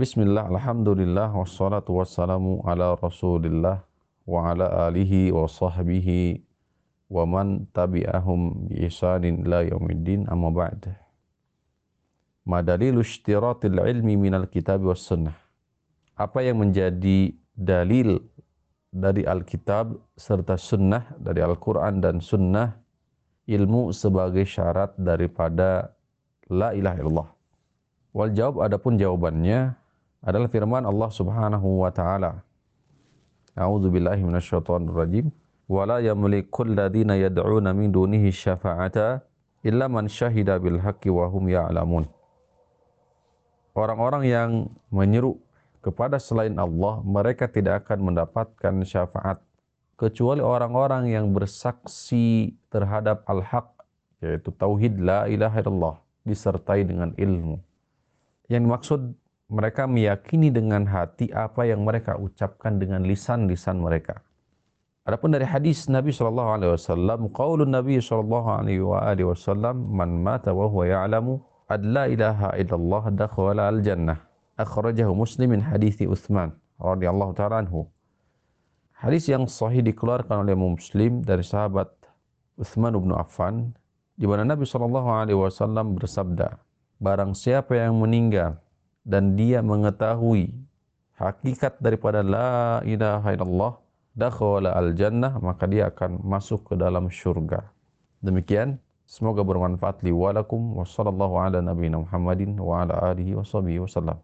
Bismillah, Alhamdulillah, wassalatu wassalamu ala rasulillah wa ala alihi wa sahbihi wa man tabi'ahum bi isanin la yaumiddin amma ba'd. Madalilu ishtiratil ilmi minal kitab was sunnah. Apa yang menjadi dalil dari Alkitab serta sunnah dari Al-Quran dan sunnah ilmu sebagai syarat daripada la ilaha illallah. Wal jawab adapun jawabannya adalah firman Allah Subhanahu wa taala. A'udzu billahi minasyaitonir rajim. Wala yamlikul ladzina yad'una min dunihi syafa'ata illa man syahida bil haqqi wa hum ya'lamun. Orang-orang yang menyeru kepada selain Allah, mereka tidak akan mendapatkan syafaat kecuali orang-orang yang bersaksi terhadap al-haq yaitu tauhid la ilaha illallah disertai dengan ilmu. Yang dimaksud mereka meyakini dengan hati apa yang mereka ucapkan dengan lisan-lisan mereka. Adapun dari hadis Nabi sallallahu alaihi wasallam, qaulun Nabi sallallahu alaihi wasallam, man mata wa huwa ya'lamu ad la ilaha illallah dakhala al jannah. Akhrajahu Muslim min hadis Utsman radhiyallahu taala anhu. Hadis yang sahih dikeluarkan oleh Muslim dari sahabat Utsman bin Affan di mana Nabi sallallahu alaihi wasallam bersabda, barang siapa yang meninggal dan dia mengetahui hakikat daripada la ilaha illallah dakhala al jannah maka dia akan masuk ke dalam surga. Demikian semoga bermanfaat li walakum wa sallallahu ala nabiyina Muhammadin wa ala alihi wa sahbihi wasallam.